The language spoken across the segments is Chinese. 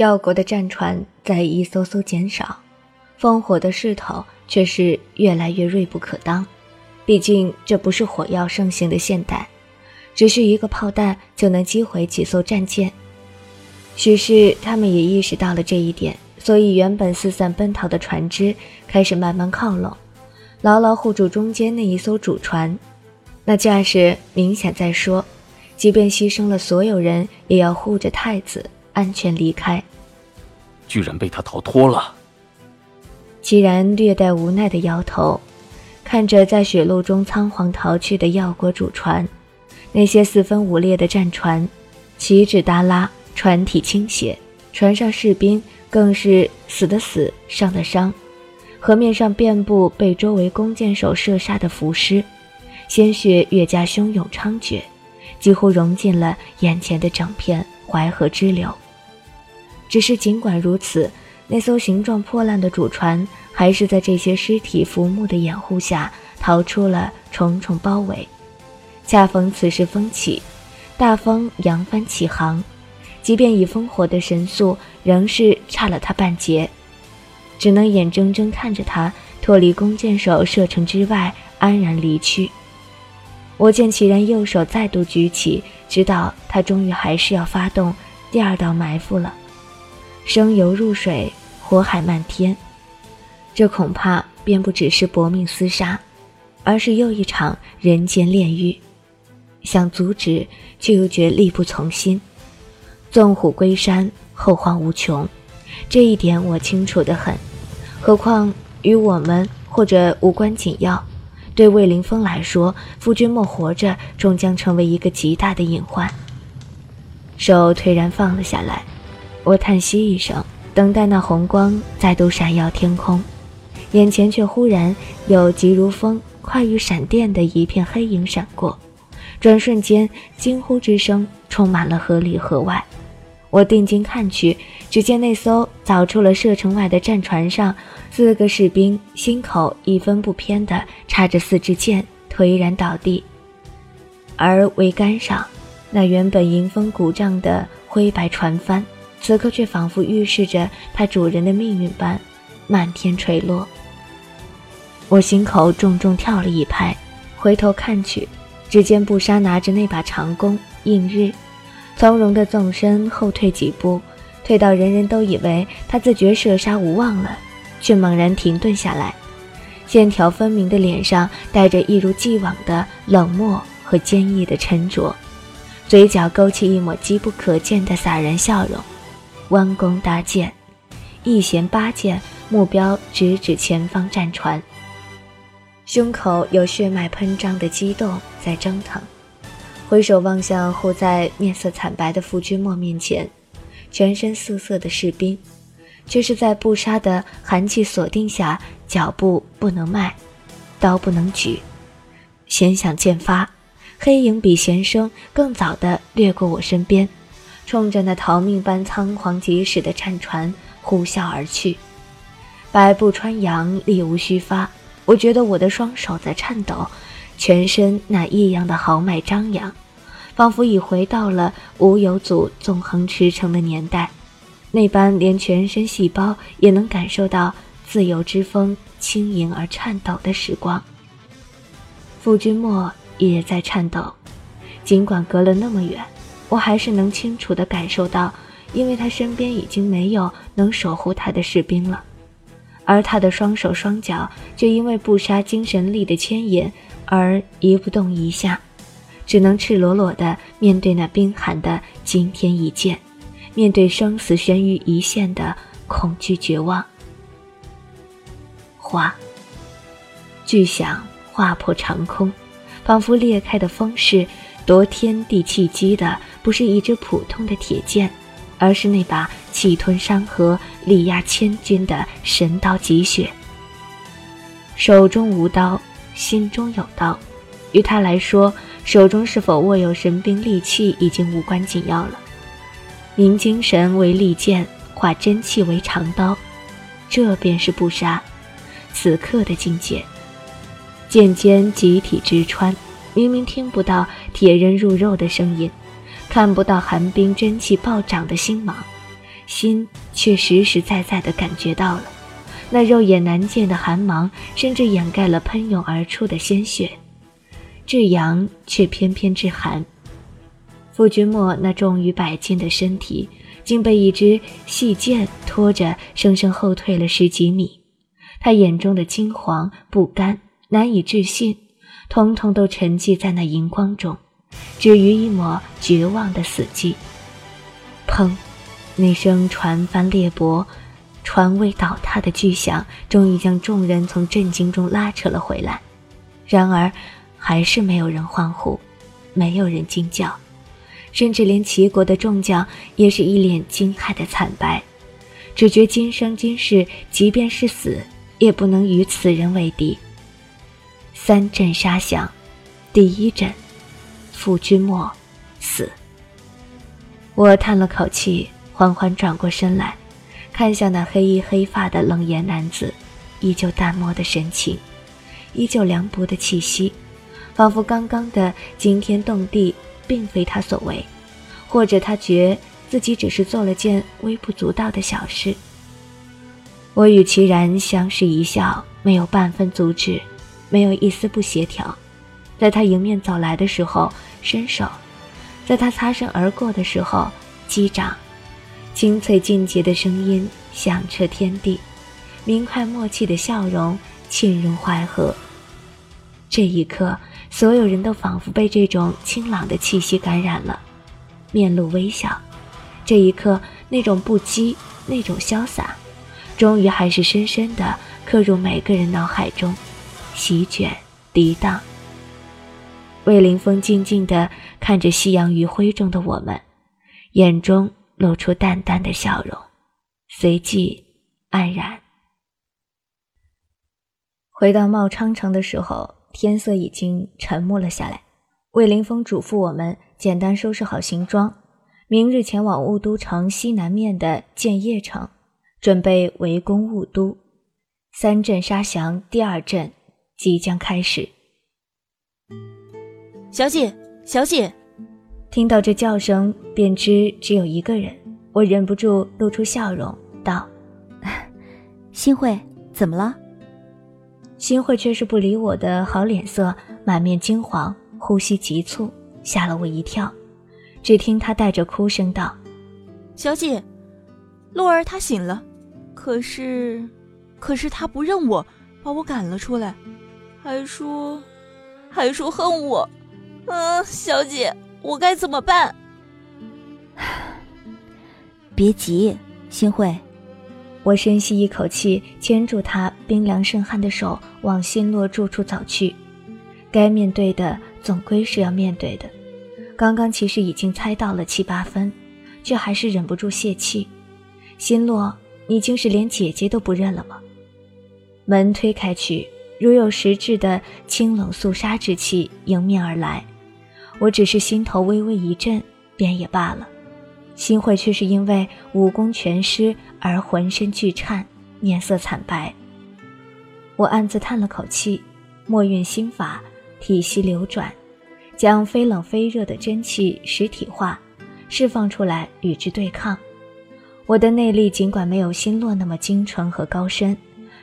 药国的战船在一艘艘减少，烽火的势头却是越来越锐不可当。毕竟这不是火药盛行的现代，只需一个炮弹就能击毁几艘战舰。许是他们也意识到了这一点，所以原本四散奔逃的船只开始慢慢靠拢，牢牢护住中间那一艘主船。那架势明显在说，即便牺牲了所有人，也要护着太子安全离开。居然被他逃脱了。齐然略带无奈的摇头，看着在雪路中仓皇逃去的药国主船，那些四分五裂的战船，旗帜耷拉，船体倾斜，船上士兵更是死的死，伤的伤，河面上遍布被周围弓箭手射杀的浮尸，鲜血越加汹涌猖獗，几乎融进了眼前的整片淮河支流。只是尽管如此，那艘形状破烂的主船还是在这些尸体浮木的掩护下逃出了重重包围。恰逢此时风起，大风扬帆起航，即便以烽火的神速，仍是差了他半截，只能眼睁睁看着他脱离弓箭手射程之外，安然离去。我见齐然右手再度举起，知道他终于还是要发动第二道埋伏了。生油入水，火海漫天，这恐怕便不只是搏命厮杀，而是又一场人间炼狱。想阻止，却又觉力不从心。纵虎归山，后患无穷，这一点我清楚的很。何况与我们或者无关紧要，对魏凌风来说，夫君莫活着终将成为一个极大的隐患。手颓然放了下来。我叹息一声，等待那红光再度闪耀天空，眼前却忽然有急如风、快如闪电的一片黑影闪过，转瞬间惊呼之声充满了河里河外。我定睛看去，只见那艘早出了射程外的战船上，四个士兵心口一分不偏地插着四支箭，颓然倒地，而桅杆上那原本迎风鼓胀的灰白船帆。此刻却仿佛预示着他主人的命运般，漫天垂落。我心口重重跳了一拍，回头看去，只见布莎拿着那把长弓映日，从容的纵身后退几步，退到人人都以为他自觉射杀无望了，却猛然停顿下来，线条分明的脸上带着一如既往的冷漠和坚毅的沉着，嘴角勾起一抹机不可见的洒然笑容。弯弓搭箭，一弦八箭，目标直指前方战船。胸口有血脉喷张的激动在蒸腾，回首望向护在面色惨白的傅君莫面前，全身素色的士兵，却是在布杀的寒气锁定下，脚步不能迈，刀不能举。弦响剑发，黑影比弦声更早的掠过我身边。冲着那逃命般仓皇疾驶的战船呼啸而去，百步穿杨，力无虚发。我觉得我的双手在颤抖，全身那异样的豪迈张扬，仿佛已回到了无有祖纵横驰骋的年代，那般连全身细胞也能感受到自由之风轻盈而颤抖的时光。傅君莫也在颤抖，尽管隔了那么远。我还是能清楚地感受到，因为他身边已经没有能守护他的士兵了，而他的双手双脚却因为不杀精神力的牵引而一不动一下，只能赤裸裸地面对那冰寒的惊天一剑，面对生死悬于一线的恐惧绝望。哗，巨响划破长空，仿佛裂开的风势。夺天地气机的不是一支普通的铁剑，而是那把气吞山河、力压千军的神刀极雪。手中无刀，心中有刀。于他来说，手中是否握有神兵利器已经无关紧要了。凝精神为利剑，化真气为长刀，这便是不杀此刻的境界。剑尖集体直穿。明明听不到铁刃入肉的声音，看不到寒冰真气暴涨的星芒，心却实实在在地感觉到了，那肉眼难见的寒芒，甚至掩盖了喷涌而出的鲜血。至阳却偏偏至寒。傅君莫那重于百斤的身体，竟被一支细剑拖着，生生后退了十几米。他眼中的惊惶、不甘、难以置信，通通都沉寂在那荧光中，只余一抹绝望的死寂。砰！那声船翻裂帛、船尾倒塌的巨响，终于将众人从震惊中拉扯了回来。然而。还是没有人欢呼，没有人惊叫，甚至连齐国的众将也是一脸惊骇的惨白，只觉今生今世，即便是死，也不能与此人为敌。三阵杀响，第一阵，傅君莫死。我叹了口气，缓缓转过身来，看向那黑衣黑发的冷颜男子，依旧淡漠的神情，依旧凉薄的气息。仿佛刚刚的惊天动地并非他所为，或者他觉自己只是做了件微不足道的小事。我与齐然相视一笑，没有半分阻止，没有一丝不协调。在他迎面走来的时候伸手，在他擦身而过的时候击掌，清脆尽洁的声音响彻天地，明快默契的笑容沁入怀河。这一刻。所有人都仿佛被这种清朗的气息感染了，面露微笑。这一刻，那种不羁，那种潇洒，终于还是深深地刻入每个人脑海中，席卷涤荡。魏凌风静静地看着夕阳余晖中的我们，眼中露出淡淡的笑容，随即黯然。回到茂昌城的时候。天色已经沉默了下来，魏凌风嘱咐我们简单收拾好行装，明日前往雾都城西南面的建业城，准备围攻雾都。三镇杀降，第二镇即将开始。小姐，小姐，听到这叫声，便知只有一个人。我忍不住露出笑容，道：“新慧，怎么了？”新慧却是不理我的好脸色，满面惊惶，呼吸急促，吓了我一跳。只听她带着哭声道：“小姐，洛儿她醒了，可是，可是她不认我，把我赶了出来，还说，还说恨我。啊，小姐，我该怎么办？” 别急，新慧。我深吸一口气，牵住他冰凉渗汗的手，往新洛住处走去。该面对的总归是要面对的。刚刚其实已经猜到了七八分，却还是忍不住泄气。新洛，你竟是连姐姐都不认了吗？门推开去，如有实质的清冷肃杀之气迎面而来。我只是心头微微一震，便也罢了。心慧却是因为武功全失而浑身剧颤，面色惨白。我暗自叹了口气，默运心法，体息流转，将非冷非热的真气实体化，释放出来与之对抗。我的内力尽管没有心洛那么精纯和高深，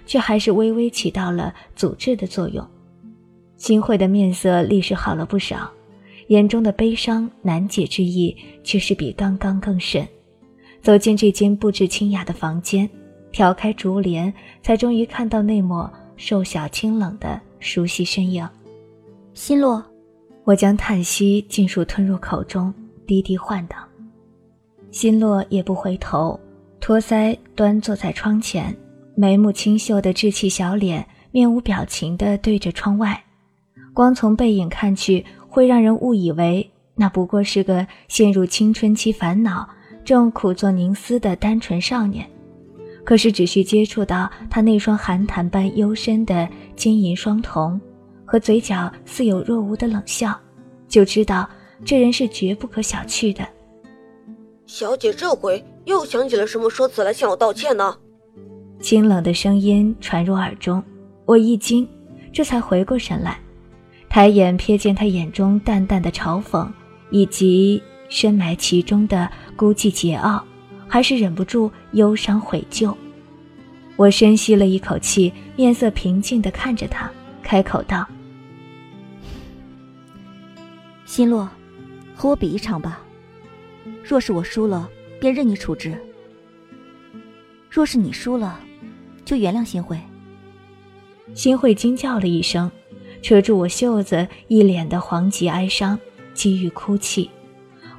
却还是微微起到了阻滞的作用。新慧的面色立时好了不少。眼中的悲伤难解之意，却是比刚刚更甚。走进这间布置清雅的房间，挑开竹帘，才终于看到那抹瘦小清冷的熟悉身影。心洛，我将叹息尽数吞入口中，低低唤道：“心洛也不回头，托腮端坐在窗前，眉目清秀的稚气小脸，面无表情地对着窗外。光从背影看去。”会让人误以为那不过是个陷入青春期烦恼、正苦作凝思的单纯少年。可是，只需接触到他那双寒潭般幽深的金银双瞳和嘴角似有若无的冷笑，就知道这人是绝不可小觑的。小姐这回又想起了什么说辞来向我道歉呢？清冷的声音传入耳中，我一惊，这才回过神来。抬眼瞥见他眼中淡淡的嘲讽，以及深埋其中的孤寂桀骜，还是忍不住忧伤悔疚。我深吸了一口气，面色平静地看着他，开口道：“心洛，和我比一场吧。若是我输了，便任你处置；若是你输了，就原谅新慧。”新慧惊叫了一声，扯住我袖子，一脸的惶急哀伤，急欲哭泣。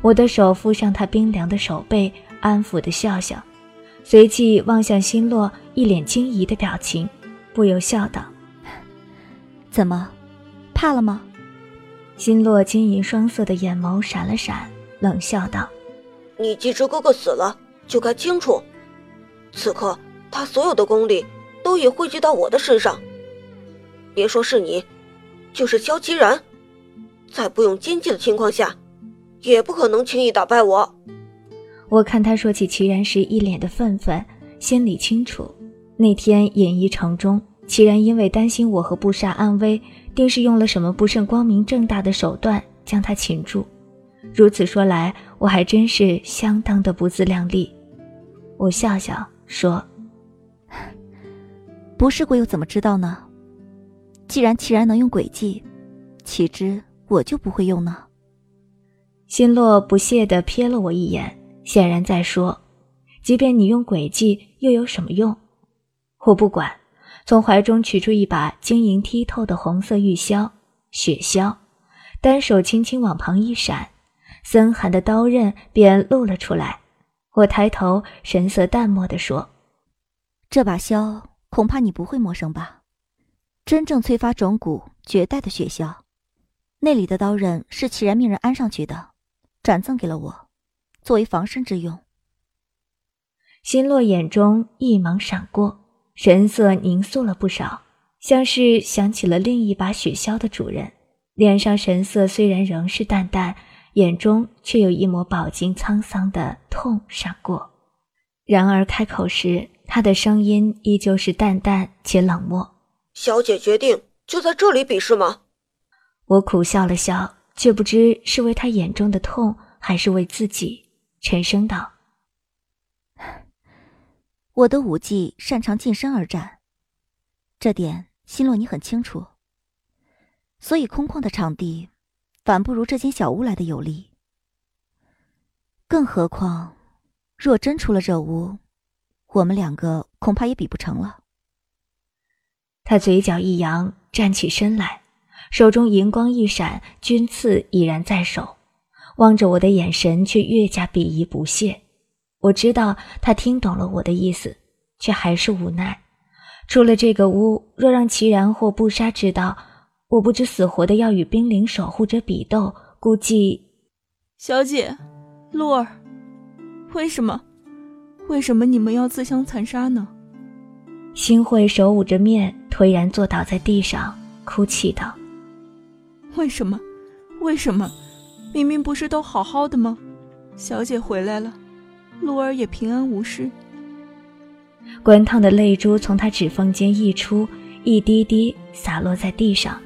我的手敷上她冰凉的手背，安抚的笑笑，随即望向心洛，一脸惊疑的表情，不由笑道：“怎么，怕了吗？”心洛晶莹双色的眼眸闪了闪，冷笑道：“你既知哥哥死了，就该清楚，此刻他所有的功力都已汇聚到我的身上。别说是你，就是萧齐然，在不用奸计的情况下。”也不可能轻易打败我。我看他说起齐然时一脸的愤愤，心里清楚，那天演艺城中，齐然因为担心我和布莎安危，定是用了什么不甚光明正大的手段将他擒住。如此说来，我还真是相当的不自量力。我笑笑说：“不试过又怎么知道呢？既然齐然能用诡计，岂知我就不会用呢？”心洛不屑地瞥了我一眼，显然在说：“即便你用诡计，又有什么用？”我不管，从怀中取出一把晶莹剔透的红色玉箫，雪箫，单手轻轻往旁一闪，森寒的刀刃便露了出来。我抬头，神色淡漠地说：“这把箫恐怕你不会陌生吧？真正催发种骨绝代的雪箫，那里的刀刃是齐然命人安上去的。”转赠给了我，作为防身之用。心洛眼中一芒闪过，神色凝肃了不少，像是想起了另一把雪箫的主人。脸上神色虽然仍是淡淡，眼中却有一抹饱经沧桑的痛闪过。然而开口时，他的声音依旧是淡淡且冷漠：“小姐决定就在这里比试吗？”我苦笑了笑。却不知是为他眼中的痛，还是为自己，沉声道：“我的武技擅长近身而战，这点心洛你很清楚。所以空旷的场地，反不如这间小屋来的有利。更何况，若真出了这屋，我们两个恐怕也比不成了。”他嘴角一扬，站起身来。手中银光一闪，军刺已然在手，望着我的眼神却越加鄙夷不屑。我知道他听懂了我的意思，却还是无奈。出了这个屋，若让齐然或布莎知道，我不知死活的要与冰灵守护者比斗，估计……小姐，洛儿，为什么？为什么你们要自相残杀呢？新慧手捂着面，颓然坐倒在地上，哭泣道。为什么？为什么？明明不是都好好的吗？小姐回来了，洛儿也平安无事。滚烫的泪珠从她指缝间溢出，一滴滴洒落在地上。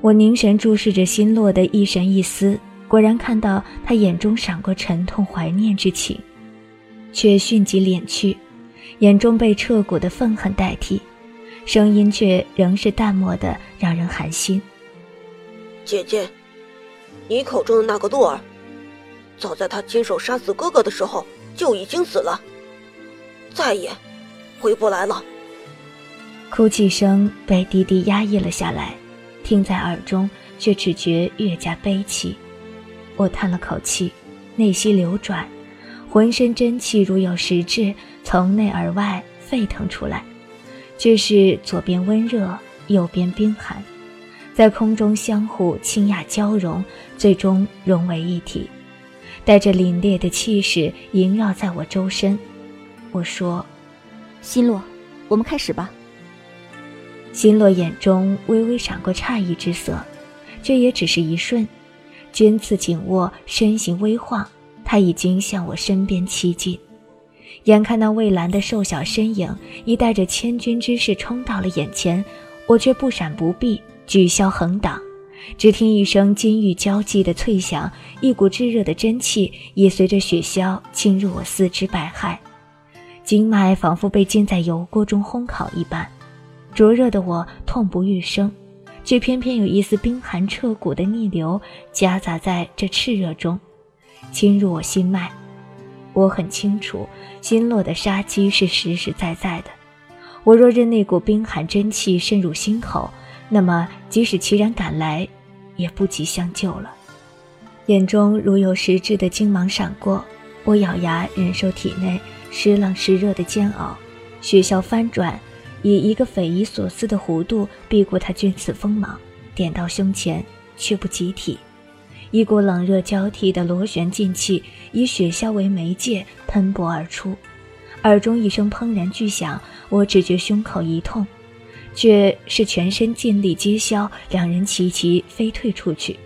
我凝神注视着心落的一神一丝，果然看到他眼中闪过沉痛怀念之情，却迅即敛去，眼中被彻骨的愤恨代替，声音却仍是淡漠的，让人寒心。姐姐，你口中的那个洛儿，早在他亲手杀死哥哥的时候就已经死了，再也回不来了。哭泣声被低低压抑了下来，听在耳中却只觉越加悲戚。我叹了口气，内心流转，浑身真气如有实质从内而外沸腾出来，却是左边温热，右边冰寒。在空中相互清雅交融，最终融为一体，带着凛冽的气势萦绕在我周身。我说：“心洛，我们开始吧。”心洛眼中微微闪过诧异之色，却也只是一瞬，君刺紧握，身形微晃，他已经向我身边趋近。眼看那蔚蓝的瘦小身影，已带着千钧之势冲到了眼前，我却不闪不避。举箫横挡，只听一声金玉交击的脆响，一股炙热的真气也随着雪消侵入我四肢百骸，经脉仿佛被浸在油锅中烘烤一般，灼热的我痛不欲生，却偏偏有一丝冰寒彻骨的逆流夹杂在这炽热中，侵入我心脉。我很清楚，心落的杀机是实实在在的。我若任那股冰寒真气渗入心口，那么即使齐然赶来，也不及相救了。眼中如有实质的精芒闪过，我咬牙忍受体内时冷时热的煎熬。雪橇翻转，以一个匪夷所思的弧度避过他峻刺锋芒，点到胸前，却不及体。一股冷热交替的螺旋劲气以雪橇为媒介喷薄而出，耳中一声砰然巨响，我只觉胸口一痛，却是全身尽力皆消，两人齐齐飞退出去，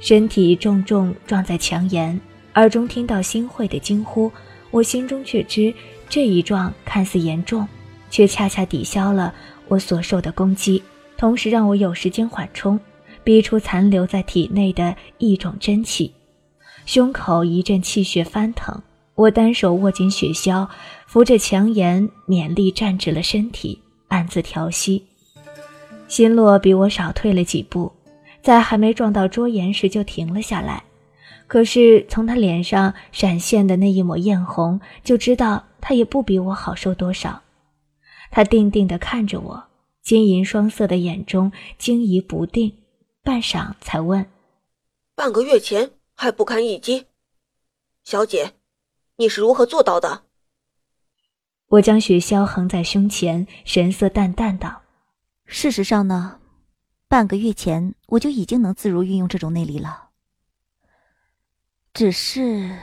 身体重重撞在墙沿，耳中听到新慧的惊呼，我心中却知这一撞看似严重，却恰恰抵消了我所受的攻击，同时让我有时间缓冲。逼出残留在体内的一种真气，胸口一阵气血翻腾。我单手握紧雪橇，扶着墙沿，勉力站直了身体，暗自调息。心落比我少退了几步，在还没撞到桌沿时就停了下来。可是从他脸上闪现的那一抹艳红，就知道他也不比我好受多少。他定定地看着我，金银双色的眼中惊疑不定。半晌才问：“半个月前还不堪一击，小姐，你是如何做到的？”我将雪橇横在胸前，神色淡淡道：“事实上呢，半个月前我就已经能自如运用这种内力了。只是……”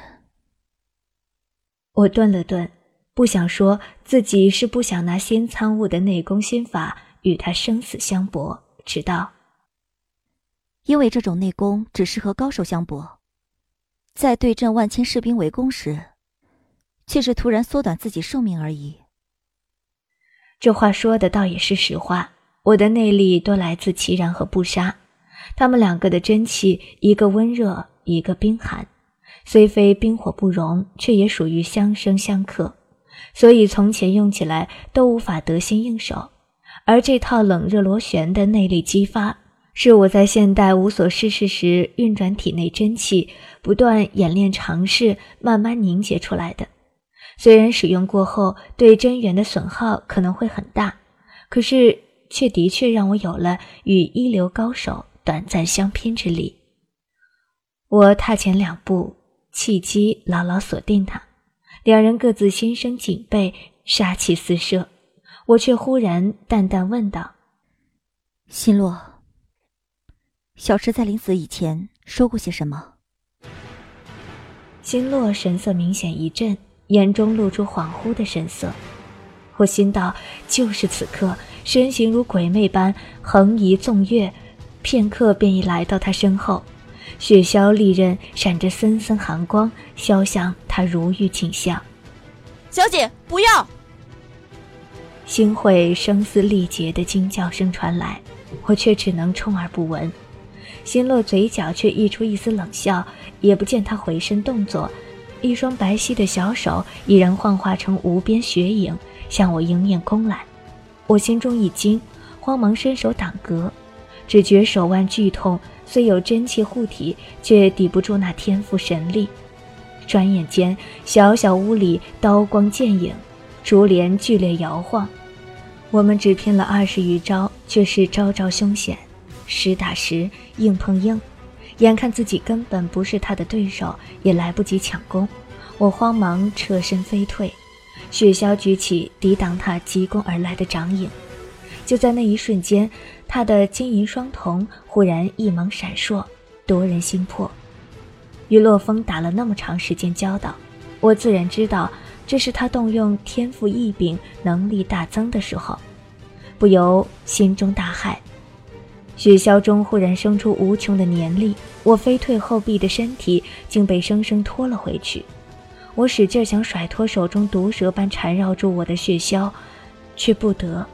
我顿了顿，不想说自己是不想拿仙参悟的内功心法与他生死相搏，直道。因为这种内功只适合高手相搏，在对阵万千士兵围攻时，却是突然缩短自己寿命而已。这话说的倒也是实话。我的内力多来自齐然和布莎，他们两个的真气，一个温热，一个冰寒，虽非冰火不容，却也属于相生相克，所以从前用起来都无法得心应手。而这套冷热螺旋的内力激发。是我在现代无所事事时运转体内真气，不断演练尝试，慢慢凝结出来的。虽然使用过后对真元的损耗可能会很大，可是却的确让我有了与一流高手短暂相拼之力。我踏前两步，气机牢牢锁定他，两人各自心生警备，杀气四射。我却忽然淡淡问道：“心落。”小池在临死以前说过些什么？心落神色明显一震，眼中露出恍惚的神色。我心道：就是此刻，身形如鬼魅般横移纵跃，片刻便已来到他身后。雪橇利刃闪着森森寒光，削向他如玉倾向。小姐，不要！星慧声嘶力竭的惊叫声传来，我却只能充耳不闻。心落嘴角却溢出一丝冷笑，也不见他回身动作，一双白皙的小手已然幻化成无边雪影，向我迎面攻来。我心中一惊，慌忙伸手挡格，只觉手腕剧痛，虽有真气护体，却抵不住那天赋神力。转眼间，小小屋里刀光剑影，竹帘剧烈摇晃。我们只拼了二十余招，却是招招凶险。实打实，硬碰硬，眼看自己根本不是他的对手，也来不及抢攻，我慌忙侧身飞退，雪萧举起抵挡他急攻而来的掌影。就在那一瞬间，他的金银双瞳忽然一芒闪烁，夺人心魄。与洛风打了那么长时间交道，我自然知道这是他动用天赋异禀、能力大增的时候，不由心中大骇。雪橇中忽然生出无穷的黏力，我飞退后壁的身体竟被生生拖了回去。我使劲想甩脱手中毒蛇般缠绕住我的雪橇，却不得。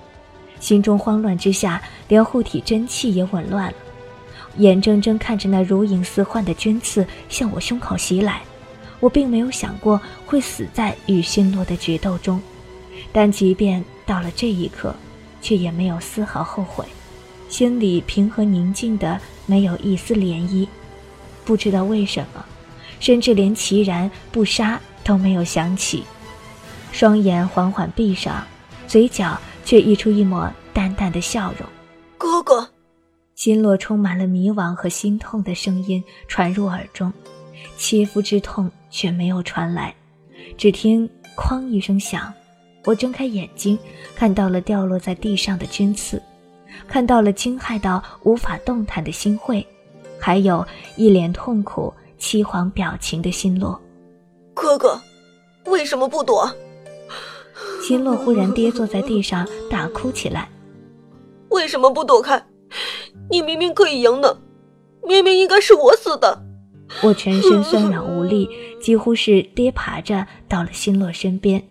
心中慌乱之下，连护体真气也紊乱了。眼睁睁看着那如影似幻的军刺向我胸口袭来，我并没有想过会死在与新洛的决斗中，但即便到了这一刻，却也没有丝毫后悔，心里平和宁静的没有一丝涟漪。不知道为什么，甚至连齐然不杀都没有想起，双眼缓缓闭上，嘴角却溢出一抹淡淡的笑容。哥哥。心落充满了迷惘和心痛的声音传入耳中，切肤之痛却没有传来。只听“哐”一声响，我睁开眼睛，看到了掉落在地上的针刺，看到了惊骇到无法动弹的心慧，还有一脸痛苦、凄惶表情的心洛。哥哥，为什么不躲？心洛忽然跌坐在地上，大哭起来。为什么不躲开？你明明可以赢的，明明应该是我死的。我全身酸软无力，几乎是跌爬着到了新洛身边，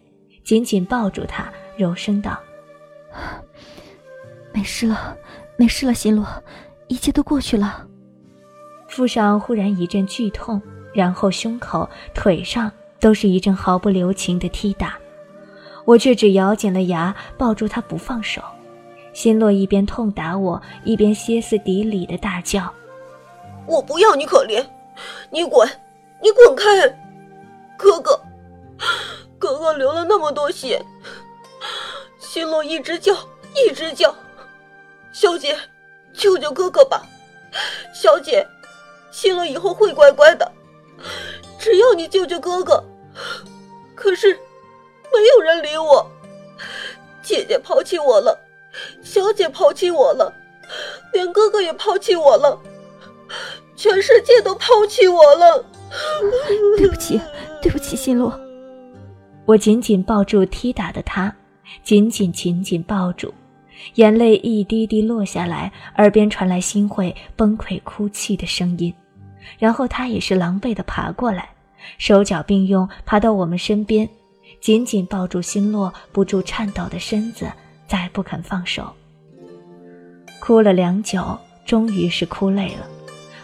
紧紧抱住他，柔声道：“没事了，没事了，新洛，一切都过去了。”腹上忽然一阵剧痛，然后胸口、腿上都是一阵毫不留情的踢打，我却只咬紧了牙，抱住他不放手。心洛一边痛打我，一边歇斯底里的大叫：“我不要你可怜，你滚，你滚开！哥哥，哥哥流了那么多血。”心洛一直叫，一直叫：“小姐，救救哥哥吧！小姐，心洛以后会乖乖的，只要你救救哥哥。”可是，没有人理我，姐姐抛弃我了。小姐抛弃我了，连哥哥也抛弃我了，全世界都抛弃我了。对不起，对不起，心洛。我紧紧抱住踢打的他，紧紧紧紧抱住，眼泪一滴滴落下来，耳边传来心慧崩溃哭泣的声音。然后他也是狼狈的爬过来，手脚并用爬到我们身边，紧紧抱住心洛不住颤抖的身子。再不肯放手，哭了良久，终于是哭累了。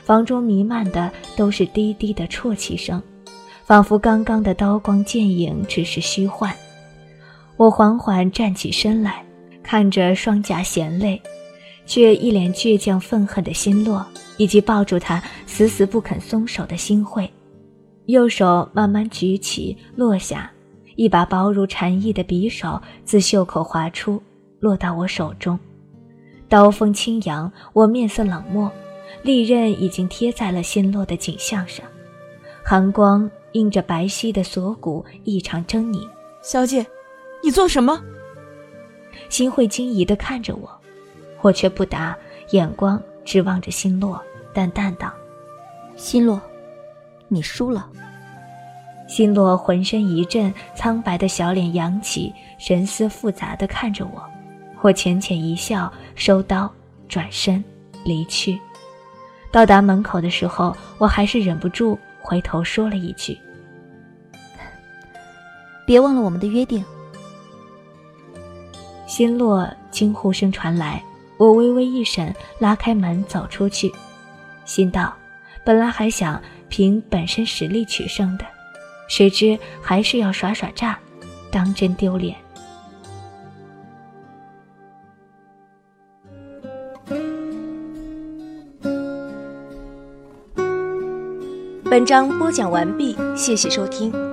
房中弥漫的都是低低的啜泣声，仿佛刚刚的刀光剑影只是虚幻。我缓缓站起身来，看着双颊咸泪，却一脸倔强愤恨的心落，以及抱住他死死不肯松手的心慧，右手慢慢举起落下，一把薄如蝉翼的匕首自袖口滑出。落到我手中，刀锋轻扬，我面色冷漠，利刃已经贴在了心落的颈项上，寒光映着白皙的锁骨，异常狰狞。小姐，你做什么？心会惊疑地看着我，我却不答，眼光直望着心落，淡淡道：“心落，你输了。”心落浑身一震，苍白的小脸扬起，神思复杂地看着我。我浅浅一笑，收刀，转身离去。到达门口的时候，我还是忍不住回头说了一句：“别忘了我们的约定。”心落惊呼声传来，我微微一闪，拉开门走出去。心道：本来还想凭本身实力取胜的，谁知还是要耍耍诈，当真丢脸。本章播讲完毕，谢谢收听。